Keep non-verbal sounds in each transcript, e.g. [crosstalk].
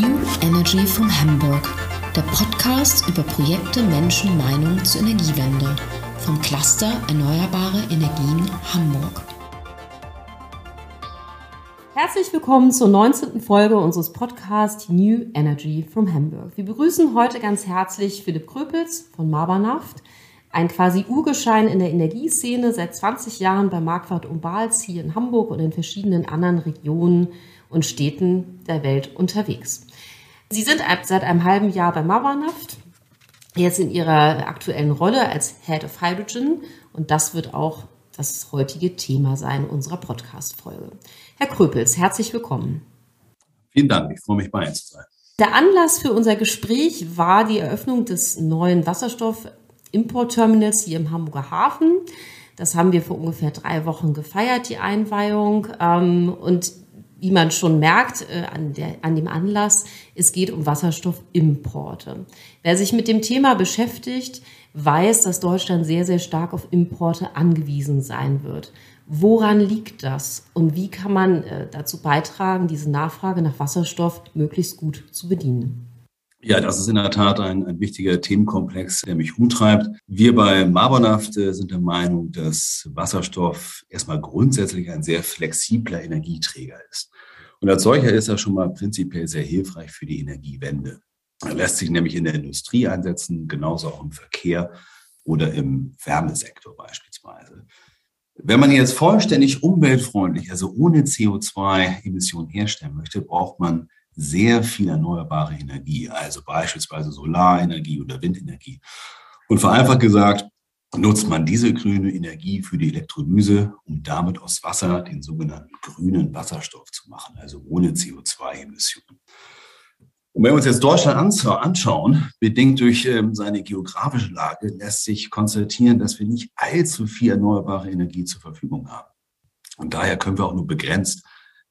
New Energy from Hamburg, der Podcast über Projekte, Menschen, Meinung zur Energiewende vom Cluster Erneuerbare Energien Hamburg. Herzlich willkommen zur 19. Folge unseres Podcasts New Energy from Hamburg. Wir begrüßen heute ganz herzlich Philipp Kröpels von Mabernaft, ein quasi Urgeschein in der Energieszene, seit 20 Jahren bei Marquardt und Bals hier in Hamburg und in verschiedenen anderen Regionen und Städten der Welt unterwegs. Sie sind seit einem halben Jahr bei Mabernaft, jetzt in ihrer aktuellen Rolle als Head of Hydrogen und das wird auch das heutige Thema sein unserer Podcast-Folge. Herr Kröpels, herzlich willkommen. Vielen Dank, ich freue mich bei Ihnen zu sein. Der Anlass für unser Gespräch war die Eröffnung des neuen Wasserstoff-Import-Terminals hier im Hamburger Hafen. Das haben wir vor ungefähr drei Wochen gefeiert, die Einweihung. Ähm, und wie man schon merkt äh, an, der, an dem Anlass, es geht um Wasserstoffimporte. Wer sich mit dem Thema beschäftigt, weiß, dass Deutschland sehr, sehr stark auf Importe angewiesen sein wird. Woran liegt das und wie kann man äh, dazu beitragen, diese Nachfrage nach Wasserstoff möglichst gut zu bedienen? Ja, das ist in der Tat ein, ein wichtiger Themenkomplex, der mich umtreibt. Wir bei Marbonaft äh, sind der Meinung, dass Wasserstoff erstmal grundsätzlich ein sehr flexibler Energieträger ist. Und als solcher ist er schon mal prinzipiell sehr hilfreich für die Energiewende. Er lässt sich nämlich in der Industrie einsetzen, genauso auch im Verkehr oder im Wärmesektor beispielsweise. Wenn man jetzt vollständig umweltfreundlich, also ohne CO2-Emissionen herstellen möchte, braucht man sehr viel erneuerbare Energie, also beispielsweise Solarenergie oder Windenergie. Und vereinfacht gesagt, nutzt man diese grüne Energie für die Elektrolyse, um damit aus Wasser den sogenannten grünen Wasserstoff zu machen, also ohne CO2-Emissionen. Und wenn wir uns jetzt Deutschland anschauen, bedingt durch ähm, seine geografische Lage, lässt sich konstatieren, dass wir nicht allzu viel erneuerbare Energie zur Verfügung haben. Und daher können wir auch nur begrenzt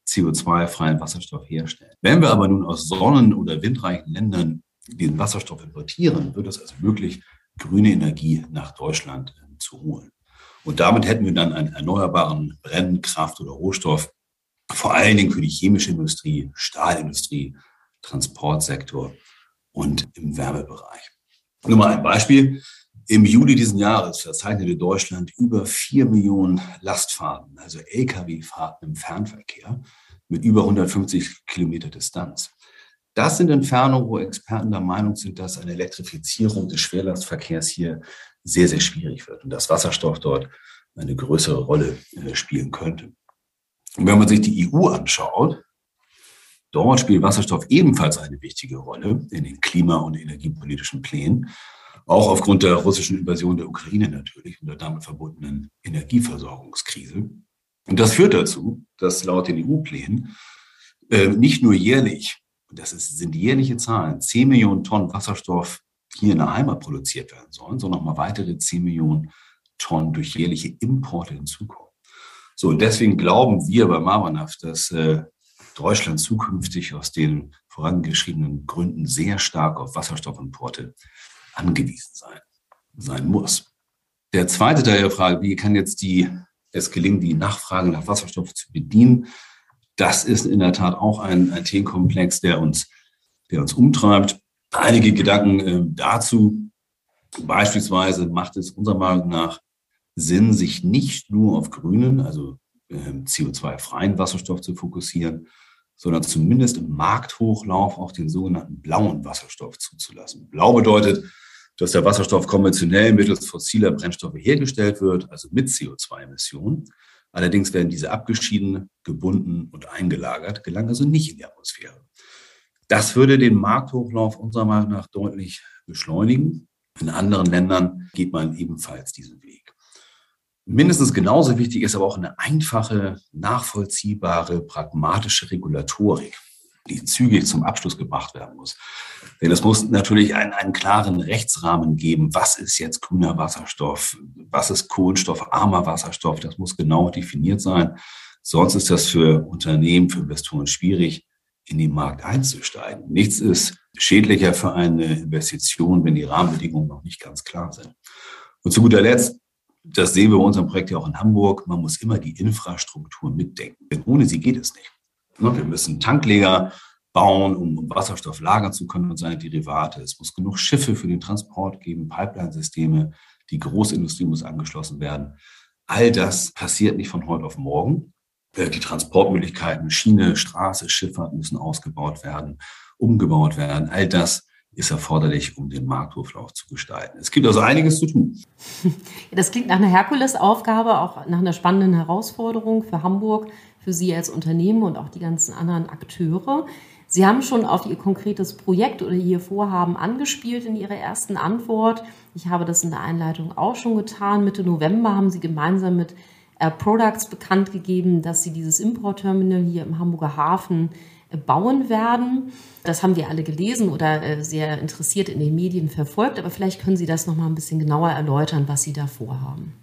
CO2-freien Wasserstoff herstellen. Wenn wir aber nun aus sonnen- oder windreichen Ländern den Wasserstoff importieren, wird es also möglich, grüne Energie nach Deutschland äh, zu holen. Und damit hätten wir dann einen erneuerbaren Brennkraft- oder Rohstoff, vor allen Dingen für die chemische Industrie, Stahlindustrie, Transportsektor und im Wärmebereich. Nur mal ein Beispiel. Im Juli diesen Jahres verzeichnete Deutschland über vier Millionen Lastfahrten, also Lkw-Fahrten im Fernverkehr mit über 150 Kilometer Distanz. Das sind Entfernungen, wo Experten der Meinung sind, dass eine Elektrifizierung des Schwerlastverkehrs hier sehr, sehr schwierig wird und dass Wasserstoff dort eine größere Rolle äh, spielen könnte. Und wenn man sich die EU anschaut, dort spielt Wasserstoff ebenfalls eine wichtige Rolle in den klima- und energiepolitischen Plänen, auch aufgrund der russischen Invasion der Ukraine natürlich und der damit verbundenen Energieversorgungskrise. Und das führt dazu, dass laut den EU-Plänen äh, nicht nur jährlich das sind jährliche Zahlen, 10 Millionen Tonnen Wasserstoff hier in der Heimat produziert werden sollen, sondern nochmal weitere 10 Millionen Tonnen durch jährliche Importe hinzukommen. So, und deswegen glauben wir bei Marbanaf, dass äh, Deutschland zukünftig aus den vorangeschriebenen Gründen sehr stark auf Wasserstoffimporte angewiesen sein, sein muss. Der zweite Teil der Frage, wie kann jetzt die, es gelingen, die Nachfrage nach Wasserstoff zu bedienen, das ist in der Tat auch ein, ein Themenkomplex, der uns, der uns umtreibt. Einige Gedanken äh, dazu. Beispielsweise macht es unserer Meinung nach Sinn, sich nicht nur auf grünen, also äh, CO2-freien Wasserstoff zu fokussieren, sondern zumindest im Markthochlauf auch den sogenannten blauen Wasserstoff zuzulassen. Blau bedeutet, dass der Wasserstoff konventionell mittels fossiler Brennstoffe hergestellt wird, also mit CO2-Emissionen. Allerdings werden diese abgeschieden, gebunden und eingelagert, gelangen also nicht in die Atmosphäre. Das würde den Markthochlauf unserer Meinung nach deutlich beschleunigen. In anderen Ländern geht man ebenfalls diesen Weg. Mindestens genauso wichtig ist aber auch eine einfache, nachvollziehbare, pragmatische Regulatorik die zügig zum Abschluss gebracht werden muss. Denn es muss natürlich einen, einen klaren Rechtsrahmen geben. Was ist jetzt grüner Wasserstoff? Was ist kohlenstoffarmer Wasserstoff? Das muss genau definiert sein. Sonst ist das für Unternehmen, für Investoren schwierig, in den Markt einzusteigen. Nichts ist schädlicher für eine Investition, wenn die Rahmenbedingungen noch nicht ganz klar sind. Und zu guter Letzt, das sehen wir bei unserem Projekt ja auch in Hamburg, man muss immer die Infrastruktur mitdenken. Denn ohne sie geht es nicht. Ne, wir müssen Tankleger bauen, um Wasserstoff lagern zu können und seine Derivate. Es muss genug Schiffe für den Transport geben, Pipeline-Systeme, die Großindustrie muss angeschlossen werden. All das passiert nicht von heute auf morgen. Äh, die Transportmöglichkeiten, Schiene, Straße, Schifffahrt müssen ausgebaut werden, umgebaut werden. All das ist erforderlich, um den Markthochlauf zu gestalten. Es gibt also einiges zu tun. [laughs] Das klingt nach einer Herkulesaufgabe, auch nach einer spannenden Herausforderung für Hamburg, für Sie als Unternehmen und auch die ganzen anderen Akteure. Sie haben schon auf Ihr konkretes Projekt oder Ihr Vorhaben angespielt in Ihrer ersten Antwort. Ich habe das in der Einleitung auch schon getan. Mitte November haben Sie gemeinsam mit Air Products bekannt gegeben, dass Sie dieses Importterminal hier im Hamburger Hafen äh, bauen werden. Das haben wir alle gelesen oder äh, sehr interessiert in den Medien verfolgt. Aber vielleicht können Sie das noch mal ein bisschen genauer erläutern, was Sie da vorhaben.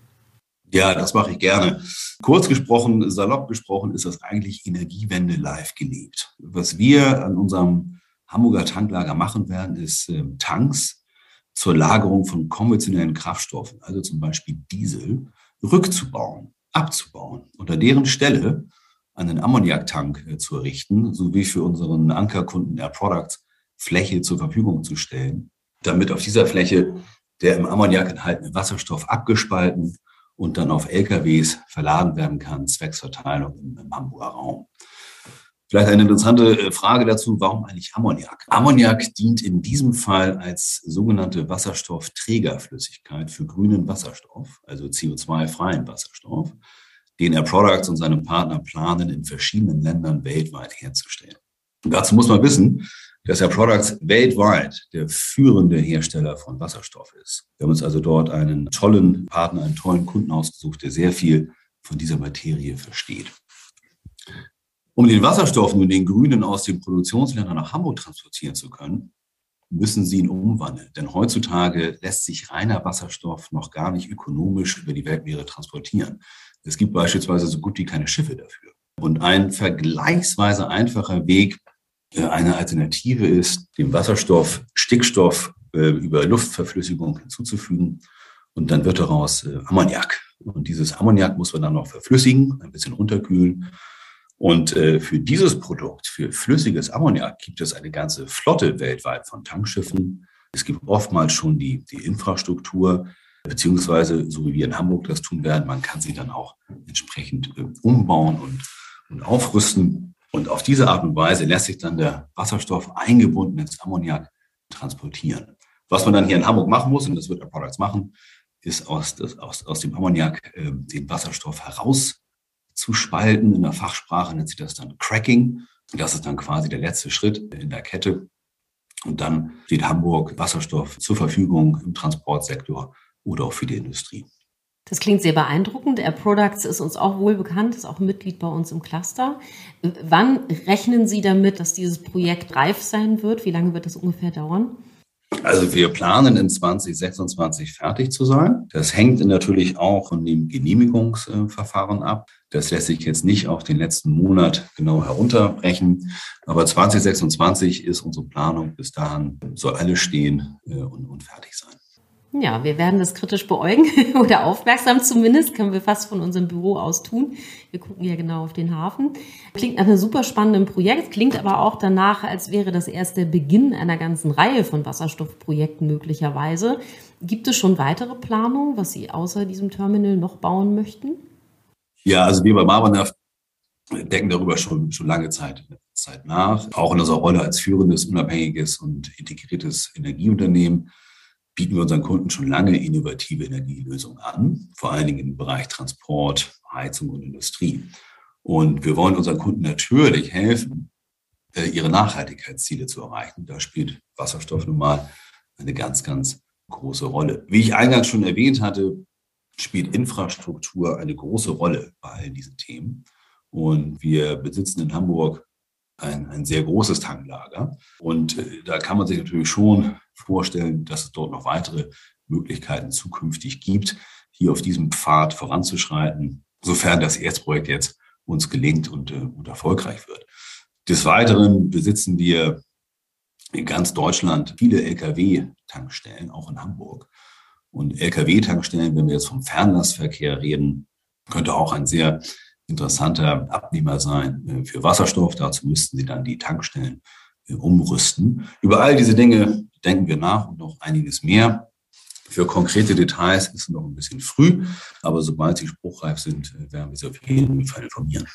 Ja, das mache ich gerne. Kurz gesprochen, salopp gesprochen, ist das eigentlich Energiewende live gelebt. Was wir an unserem Hamburger Tanklager machen werden, ist äh, Tanks zur Lagerung von konventionellen Kraftstoffen, also zum Beispiel Diesel, rückzubauen, abzubauen, unter deren Stelle einen Ammoniaktank äh, zu errichten, sowie für unseren Ankerkunden Air Products Fläche zur Verfügung zu stellen, damit auf dieser Fläche der im Ammoniak enthaltene Wasserstoff abgespalten und dann auf LKWs verladen werden kann, Zwecksverteilung im, im Hamburger Raum. Vielleicht eine interessante äh, Frage dazu, warum eigentlich Ammoniak? Ammoniak dient in diesem Fall als sogenannte Wasserstoffträgerflüssigkeit für grünen Wasserstoff, also CO2-freien Wasserstoff, den Air Products und seine Partner planen, in verschiedenen Ländern weltweit herzustellen. Dazu muss man wissen, dass Air Products weltweit der führende Hersteller von Wasserstoff ist. Wir haben uns also dort einen tollen Partner, einen tollen Kunden ausgesucht, der sehr viel von dieser Materie versteht. Um den Wasserstoff nun den Grünen aus den Produktionsländern nach Hamburg transportieren zu können, müssen sie ihn umwandeln. Denn heutzutage lässt sich reiner Wasserstoff noch gar nicht ökonomisch über die Weltmeere transportieren. Es gibt beispielsweise so gut wie keine Schiffe dafür. Und ein vergleichsweise einfacher Weg, eine Alternative ist, dem Wasserstoff Stickstoff äh, über Luftverflüssigung hinzuzufügen. Und dann wird daraus äh, Ammoniak. Und dieses Ammoniak muss man dann noch verflüssigen, ein bisschen runterkühlen. Und für dieses Produkt, für flüssiges Ammoniak, gibt es eine ganze Flotte weltweit von Tankschiffen. Es gibt oftmals schon die, die Infrastruktur, beziehungsweise so wie wir in Hamburg das tun werden, man kann sie dann auch entsprechend umbauen und, und aufrüsten. Und auf diese Art und Weise lässt sich dann der Wasserstoff eingebunden ins Ammoniak transportieren. Was man dann hier in Hamburg machen muss, und das wird der Products machen, ist aus, das, aus, aus dem Ammoniak äh, den Wasserstoff herauszuspalten. In der Fachsprache nennt sich das dann Cracking. Das ist dann quasi der letzte Schritt in der Kette. Und dann steht Hamburg Wasserstoff zur Verfügung im Transportsektor oder auch für die Industrie. Das klingt sehr beeindruckend. Air Products ist uns auch wohl bekannt, ist auch Mitglied bei uns im Cluster. Wann rechnen Sie damit, dass dieses Projekt reif sein wird? Wie lange wird das ungefähr dauern? Also wir planen in 2026 fertig zu sein. Das hängt natürlich auch von dem Genehmigungsverfahren ab. Das lässt sich jetzt nicht auf den letzten Monat genau herunterbrechen. Aber 2026 ist unsere Planung. Bis dahin soll alles stehen äh, und fertig sein. Ja, wir werden das kritisch beäugen [laughs] oder aufmerksam zumindest, können wir fast von unserem Büro aus tun. Wir gucken ja genau auf den Hafen. Klingt nach einem super spannenden Projekt, klingt aber auch danach, als wäre das erst der Beginn einer ganzen Reihe von Wasserstoffprojekten möglicherweise. Gibt es schon weitere Planungen, was Sie außer diesem Terminal noch bauen möchten? Ja, also wir bei Marbanaf denken darüber schon, schon lange Zeit, Zeit nach, auch in unserer Rolle als führendes, unabhängiges und integriertes Energieunternehmen bieten wir unseren Kunden schon lange innovative Energielösungen an, vor allen Dingen im Bereich Transport, Heizung und Industrie. Und wir wollen unseren Kunden natürlich helfen, äh, ihre Nachhaltigkeitsziele zu erreichen. Da spielt Wasserstoff nun mal eine ganz, ganz große Rolle. Wie ich eingangs schon erwähnt hatte, spielt Infrastruktur eine große Rolle bei all diesen Themen. Und wir besitzen in Hamburg ein, ein sehr großes Tanklager. Und äh, da kann man sich natürlich schon vorstellen, dass es dort noch weitere Möglichkeiten zukünftig gibt, hier auf diesem Pfad voranzuschreiten, sofern das Erzprojekt jetzt uns gelingt und, äh, und erfolgreich wird. Des Weiteren besitzen wir in ganz Deutschland viele Lkw-Tankstellen, auch in Hamburg. Und Lkw-Tankstellen, wenn wir jetzt vom Fernlastverkehr reden, könnte auch ein sehr interessanter Abnehmer sein äh, für Wasserstoff. Dazu müssten Sie dann die Tankstellen umrüsten. Über all diese Dinge denken wir nach und noch einiges mehr. Für konkrete Details ist noch ein bisschen früh, aber sobald sie spruchreif sind, werden wir Sie auf jeden Fall informieren.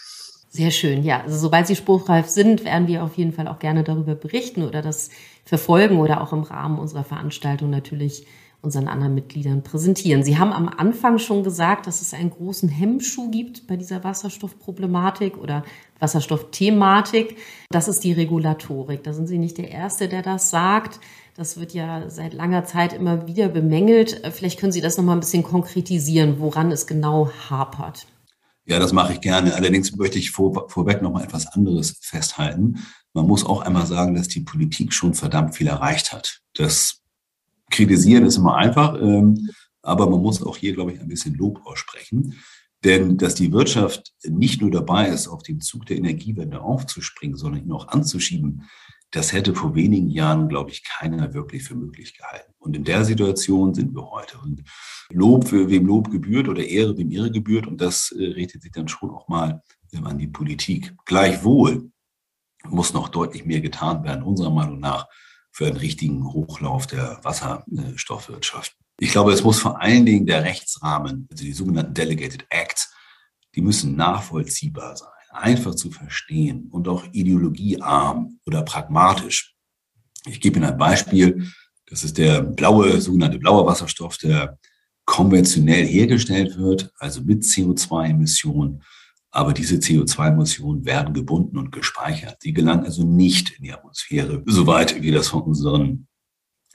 Sehr schön, ja. Also sobald Sie spruchreif sind, werden wir auf jeden Fall auch gerne darüber berichten oder das verfolgen oder auch im Rahmen unserer Veranstaltung natürlich unseren anderen Mitgliedern präsentieren. Sie haben am Anfang schon gesagt, dass es einen großen Hemmschuh gibt bei dieser Wasserstoffproblematik oder Wasserstoffthematik. Das ist die Regulatorik. Da sind Sie nicht der Erste, der das sagt. Das wird ja seit langer Zeit immer wieder bemängelt. Vielleicht können Sie das noch mal ein bisschen konkretisieren, woran es genau hapert. Ja, das mache ich gerne. Allerdings möchte ich vor, vorweg noch mal etwas anderes festhalten. Man muss auch einmal sagen, dass die Politik schon verdammt viel erreicht hat. Das Kritisieren ist immer einfach, ähm, aber man muss auch hier, glaube ich, ein bisschen Lob aussprechen. Denn dass die Wirtschaft nicht nur dabei ist, auf den Zug der Energiewende aufzuspringen, sondern ihn auch anzuschieben, das hätte vor wenigen Jahren, glaube ich, keiner wirklich für möglich gehalten. Und in der Situation sind wir heute. Und Lob für wem Lob gebührt oder Ehre wem Ehre gebührt. Und das äh, richtet sich dann schon auch mal ähm, an die Politik. Gleichwohl muss noch deutlich mehr getan werden, unserer Meinung nach, für einen richtigen Hochlauf der Wasserstoffwirtschaft. Ich glaube, es muss vor allen Dingen der Rechtsrahmen, also die sogenannten Delegated Acts, die müssen nachvollziehbar sein einfach zu verstehen und auch ideologiearm oder pragmatisch. Ich gebe Ihnen ein Beispiel. Das ist der blaue, sogenannte blaue Wasserstoff, der konventionell hergestellt wird, also mit CO2-Emissionen. Aber diese CO2-Emissionen werden gebunden und gespeichert. Die gelangen also nicht in die Atmosphäre, soweit wir das von unseren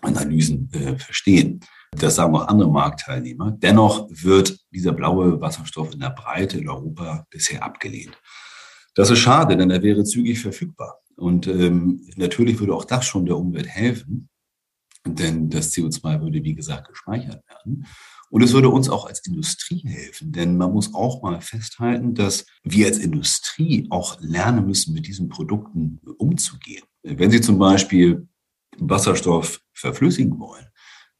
Analysen äh, verstehen. Das sagen auch andere Marktteilnehmer. Dennoch wird dieser blaue Wasserstoff in der Breite in Europa bisher abgelehnt. Das ist schade, denn er wäre zügig verfügbar. Und ähm, natürlich würde auch das schon der Umwelt helfen, denn das CO2 würde, wie gesagt, gespeichert werden. Und es würde uns auch als Industrie helfen, denn man muss auch mal festhalten, dass wir als Industrie auch lernen müssen, mit diesen Produkten umzugehen. Wenn Sie zum Beispiel Wasserstoff verflüssigen wollen,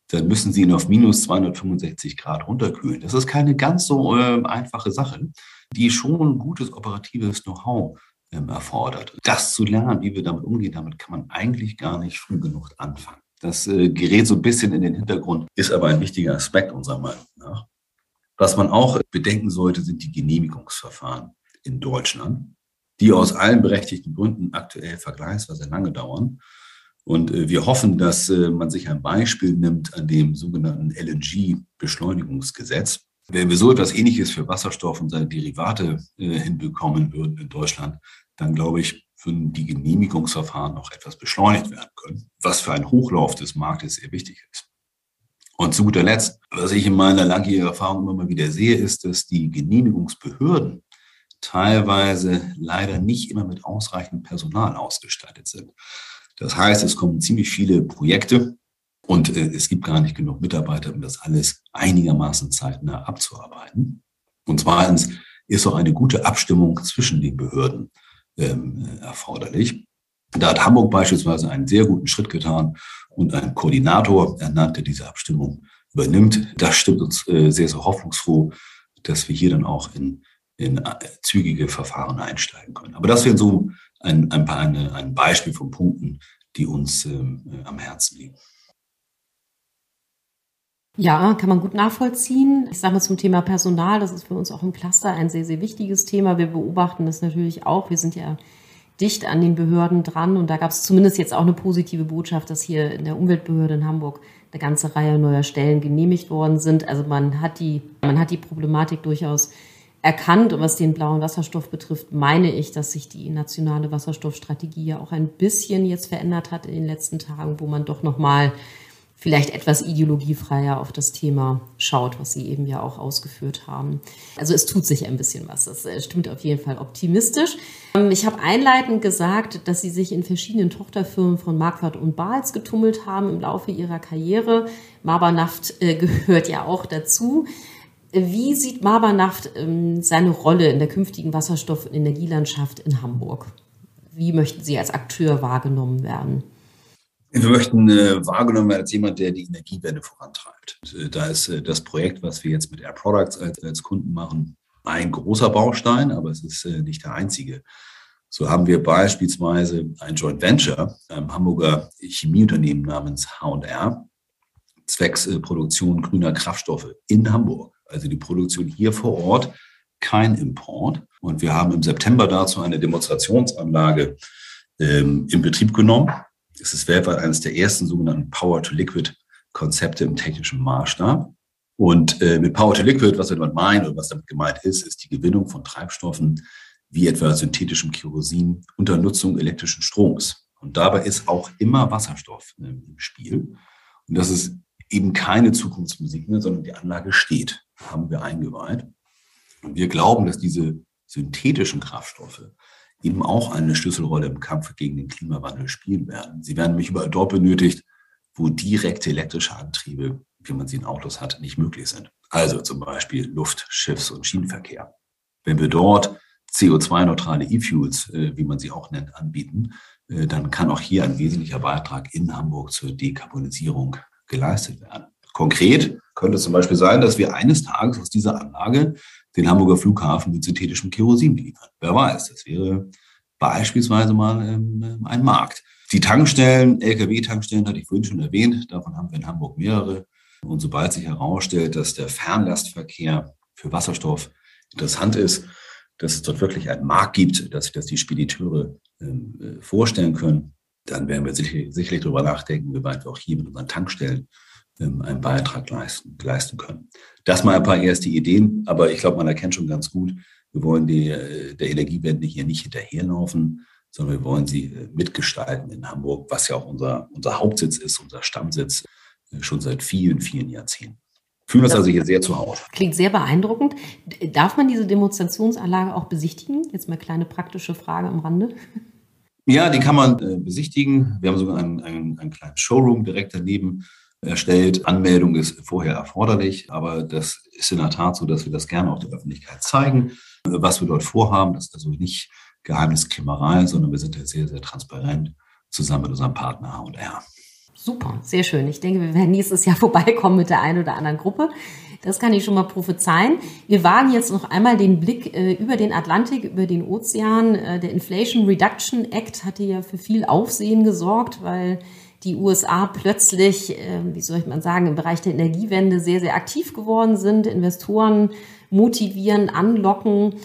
dann müssen Sie ihn auf minus 265 Grad runterkühlen. Das ist keine ganz so äh, einfache Sache, die schon gutes operatives Know-how ähm, erfordert. Das zu lernen, wie wir damit umgehen, damit kann man eigentlich gar nicht früh genug anfangen. Das äh, gerät so ein bisschen in den Hintergrund, ist aber ein wichtiger Aspekt unserer Meinung nach. Was man auch bedenken sollte, sind die Genehmigungsverfahren in Deutschland, die aus allen berechtigten Gründen aktuell vergleichsweise lange dauern und äh, wir hoffen, dass äh, man sich ein Beispiel nimmt an dem sogenannten LNG-Beschleunigungsgesetz. Wenn wir so etwas Ähnliches für Wasserstoff und seine Derivate äh, hinbekommen würden in Deutschland, dann glaube ich, würden die Genehmigungsverfahren noch etwas beschleunigt werden können, was für einen Hochlauf des Marktes sehr wichtig ist. Und zu guter Letzt, was ich in meiner langjährigen Erfahrung immer mal wieder sehe, ist, dass die Genehmigungsbehörden teilweise leider nicht immer mit ausreichend Personal ausgestattet sind. Das heißt, es kommen ziemlich viele Projekte und äh, es gibt gar nicht genug Mitarbeiter, um das alles einigermaßen zeitnah abzuarbeiten. Und zweitens ist auch eine gute Abstimmung zwischen den Behörden ähm, erforderlich. Da hat Hamburg beispielsweise einen sehr guten Schritt getan und ein Koordinator ernannt, der diese Abstimmung übernimmt. Das stimmt uns äh, sehr, sehr hoffnungsfroh, dass wir hier dann auch in, in äh, zügige Verfahren einsteigen können. Aber das wären so ein, ein, paar, eine, ein Beispiel von Punkten, die uns ähm, äh, am Herzen liegen. Ja, kann man gut nachvollziehen. Ich sage mal zum Thema Personal, das ist für uns auch im Cluster ein sehr, sehr wichtiges Thema. Wir beobachten das natürlich auch. Wir sind ja dicht an den Behörden dran und da gab es zumindest jetzt auch eine positive Botschaft, dass hier in der Umweltbehörde in Hamburg eine ganze Reihe neuer Stellen genehmigt worden sind. Also man hat die, man hat die Problematik durchaus erkannt. Und was den blauen Wasserstoff betrifft, meine ich, dass sich die nationale Wasserstoffstrategie ja auch ein bisschen jetzt verändert hat in den letzten Tagen, wo man doch nochmal vielleicht etwas ideologiefreier auf das Thema schaut, was Sie eben ja auch ausgeführt haben. Also es tut sich ein bisschen was. Das äh, stimmt auf jeden Fall optimistisch. Ähm, ich habe einleitend gesagt, dass Sie sich in verschiedenen Tochterfirmen von Marquardt und Bahls getummelt haben im Laufe Ihrer Karriere. Mabernaft äh, [laughs] gehört ja auch dazu. Wie sieht Mabernaft ähm, seine Rolle in der künftigen Wasserstoff- und Energielandschaft in Hamburg? Wie möchten Sie als Akteur wahrgenommen werden? Wir möchten äh, wahrgenommen werden als jemand, der die Energiewende vorantreibt. Äh, da ist äh, das Projekt, was wir jetzt mit Air Products als, als Kunden machen, ein großer Baustein, aber es ist äh, nicht der einzige. So haben wir beispielsweise ein Joint Venture, einem Hamburger Chemieunternehmen namens H&R, zwecks äh, Produktion grüner Kraftstoffe in Hamburg. Also die Produktion hier vor Ort, kein Import. Und wir haben im September dazu eine Demonstrationsanlage ähm, in Betrieb genommen. Es ist weltweit eines der ersten sogenannten Power-to-Liquid-Konzepte im technischen Maßstab. Und äh, mit Power to Liquid, was wir damit meinen oder was damit gemeint ist, ist die Gewinnung von Treibstoffen wie etwa synthetischem Kerosin unter Nutzung elektrischen Stroms. Und dabei ist auch immer Wasserstoff im Spiel. Und das ist eben keine Zukunftsmusik mehr, sondern die Anlage steht, haben wir eingeweiht. Und wir glauben, dass diese synthetischen Kraftstoffe eben auch eine Schlüsselrolle im Kampf gegen den Klimawandel spielen werden. Sie werden nämlich überall dort benötigt, wo direkte elektrische Antriebe wie man sie in Autos hat, nicht möglich sind. Also zum Beispiel Luft-, Schiffs- und Schienenverkehr. Wenn wir dort CO2-neutrale E-Fuels, äh, wie man sie auch nennt, anbieten, äh, dann kann auch hier ein wesentlicher Beitrag in Hamburg zur Dekarbonisierung geleistet werden. Konkret könnte es zum Beispiel sein, dass wir eines Tages aus dieser Anlage den Hamburger Flughafen mit synthetischem Kerosin liefern. Wer weiß, das wäre beispielsweise mal ähm, ein Markt. Die Tankstellen, Lkw-Tankstellen hatte ich vorhin schon erwähnt, davon haben wir in Hamburg mehrere. Und sobald sich herausstellt, dass der Fernlastverkehr für Wasserstoff interessant ist, dass es dort wirklich einen Markt gibt, dass sich das die Spediteure ähm, äh, vorstellen können, dann werden wir sicherlich, sicherlich darüber nachdenken, wie weit wir auch hier mit unseren Tankstellen ähm, einen Beitrag leisten, leisten können. Das mal ein paar erste Ideen, aber ich glaube, man erkennt schon ganz gut, wir wollen die, äh, der Energiewende hier nicht hinterherlaufen, sondern wir wollen sie äh, mitgestalten in Hamburg, was ja auch unser, unser Hauptsitz ist, unser Stammsitz schon seit vielen, vielen Jahrzehnten. Fühlen uns also hier sehr zu Hause. Klingt sehr beeindruckend. Darf man diese Demonstrationsanlage auch besichtigen? Jetzt mal kleine praktische Frage am Rande. Ja, die kann man äh, besichtigen. Wir haben sogar einen, einen, einen kleinen Showroom direkt daneben erstellt. Anmeldung ist vorher erforderlich, aber das ist in der Tat so, dass wir das gerne auch der Öffentlichkeit zeigen, was wir dort vorhaben. Das ist also nicht Geheimnisklimmerei, sondern wir sind ja sehr, sehr transparent zusammen mit unserem Partner H&R. Super, sehr schön. Ich denke, wir werden nächstes Jahr [laughs] vorbeikommen mit der einen oder anderen Gruppe. Das kann ich schon mal prophezeien. Wir wagen jetzt noch einmal den Blick äh, über den Atlantik, über den Ozean. Äh, der Inflation Reduction Act hatte ja für viel Aufsehen gesorgt, weil die USA plötzlich, äh, wie soll ich mal sagen, im Bereich der Energiewende sehr, sehr aktiv geworden sind, Investoren motivieren, anlocken.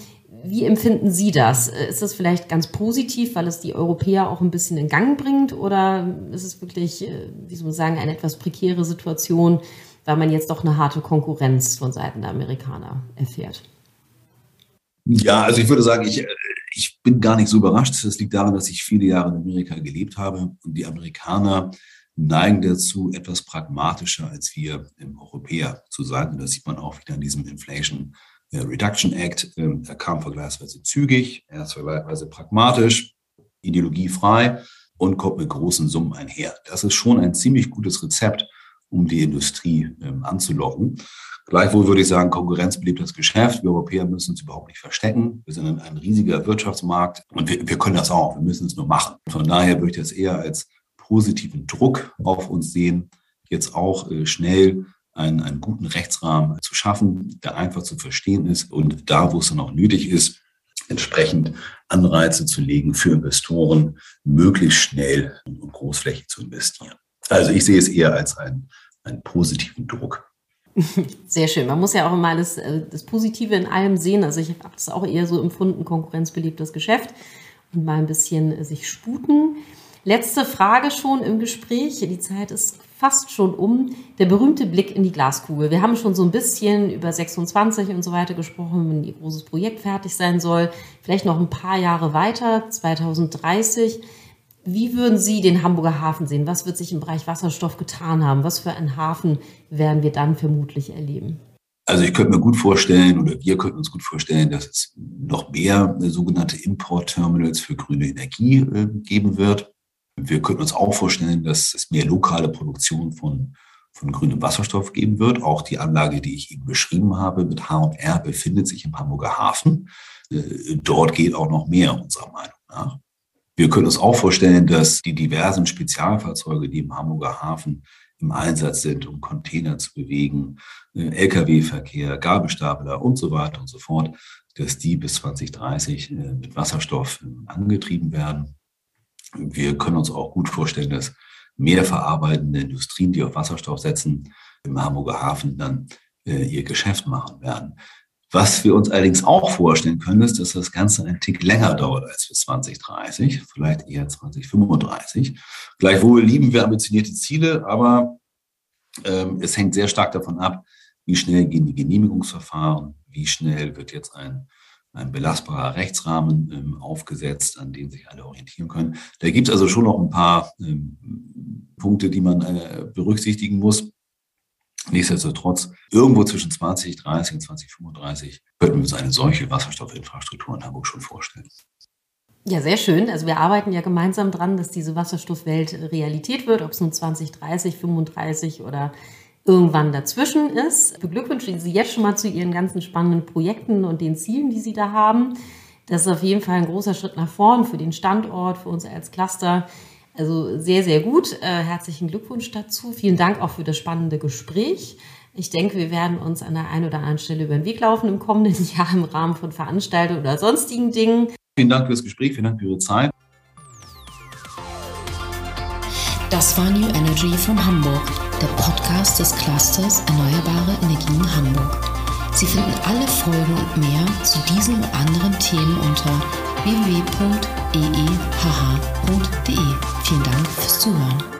Wie empfinden Sie das? Ist das vielleicht ganz positiv, weil es die Europäer auch ein bisschen in Gang bringt? Oder ist es wirklich, äh, wie soll man sagen, eine etwas prekäre Situation, weil man jetzt doch eine harte Konkurrenz von Seiten der Amerikaner erfährt? Ja, also ich würde sagen, ich, äh, ich bin gar nicht so überrascht. Das liegt daran, dass ich viele Jahre in Amerika gelebt habe und die Amerikaner neigen dazu, etwas pragmatischer als wir im Europäer zu sein. Und das sieht man auch wieder in diesem Inflation Reduction Act, ähm, er kam vergleichsweise zügig, er ist vergleichsweise pragmatisch, ideologiefrei und kommt mit großen Summen einher. Das ist schon ein ziemlich gutes Rezept, um die Industrie ähm, anzulocken. Gleichwohl würde ich sagen, Konkurrenz belebt das Geschäft. Wir Europäer müssen uns überhaupt nicht verstecken. Wir sind ein, riesiger Wirtschaftsmarkt und wir, wir können das auch. Wir müssen es nur machen. Von daher würde ich das eher als positiven Druck auf uns sehen, jetzt auch äh, schnell einen, einen guten Rechtsrahmen zu schaffen, der einfach zu verstehen ist und da, wo es dann auch nötig ist, entsprechend Anreize zu legen für Investoren, möglichst schnell und großflächig zu investieren. Also ich sehe es eher als einen, einen positiven Druck. [laughs] Sehr schön. Man muss ja auch immer das, äh, das Positive in allem sehen. Also ich habe das auch eher so empfunden, konkurrenzbeliebtes Geschäft und mal ein bisschen sich sputen. Letzte Frage schon im Gespräch. Die Zeit ist fast schon um. Der berühmte Blick in die Glaskugel. Wir haben schon so ein bisschen über 26 und so weiter gesprochen, wenn ihr großes Projekt fertig sein soll. Vielleicht noch ein paar Jahre weiter, 2030. Wie würden Sie den Hamburger Hafen sehen? Was wird sich im Bereich Wasserstoff getan haben? Was für einen Hafen werden wir dann vermutlich erleben? Also ich könnte mir gut vorstellen, oder wir könnten uns gut vorstellen, dass es noch mehr sogenannte Importterminals für grüne Energie äh, geben wird. Wir könnten uns auch vorstellen, dass es mehr lokale Produktion von, von grünem Wasserstoff geben wird. Auch die Anlage, die ich eben beschrieben habe mit H&R, befindet sich im Hamburger Hafen. Äh, dort geht auch noch mehr, unserer Meinung nach. Wir können uns auch vorstellen, dass die diversen Spezialfahrzeuge, die im Hamburger Hafen im Einsatz sind, um Container zu bewegen, äh, Lkw-Verkehr, Gabelstapler und so weiter und so fort, dass die bis 2030 äh, mit Wasserstoff angetrieben werden. Wir können uns auch gut vorstellen, dass mehr verarbeitende Industrien, die auf Wasserstoff setzen, im Hamburger Hafen dann äh, ihr Geschäft machen werden. Was wir uns allerdings auch vorstellen können, ist, dass das Ganze ein Tick länger dauert als bis 2030, vielleicht eher 2035. Gleichwohl lieben wir ambitionierte Ziele, aber ähm, es hängt sehr stark davon ab, wie schnell gehen die Genehmigungsverfahren, wie schnell wird jetzt ein, ein belastbarer Rechtsrahmen ähm, aufgesetzt, an den sich alle orientieren können. Da gibt es also schon noch ein paar ähm, Punkte, die man äh, berücksichtigen muss. Nichtsdestotrotz, irgendwo zwischen 2030 und 2035 könnten wir uns eine solche Wasserstoffinfrastruktur in Hamburg schon vorstellen. Ja, sehr schön. Also wir arbeiten ja gemeinsam dran, dass diese Wasserstoffwelt Realität wird, ob es nun 2030, 35 oder irgendwann dazwischen ist. Ich beglückwünsche Sie jetzt schon mal zu Ihren ganzen spannenden Projekten und den Zielen, die Sie da haben. Das ist auf jeden Fall ein großer Schritt nach vorn für den Standort, für uns als Cluster. Also sehr, sehr gut. Äh, herzlichen Glückwunsch dazu. Vielen Dank auch für das spannende Gespräch. Ich denke, wir werden uns an der einen oder anderen Stelle über den Weg laufen im kommenden [laughs] Jahr im Rahmen von Veranstaltungen oder sonstigen Dingen. Vielen Dank für das Gespräch, vielen Dank für Ihre Zeit. Das war New Energy from Hamburg, der Podcast des Clusters Erneuerbare Energien Hamburg. Sie finden alle Folgen und mehr zu diesen und anderen Themen unter www.eehh.de. Vielen Dank fürs Zuhören.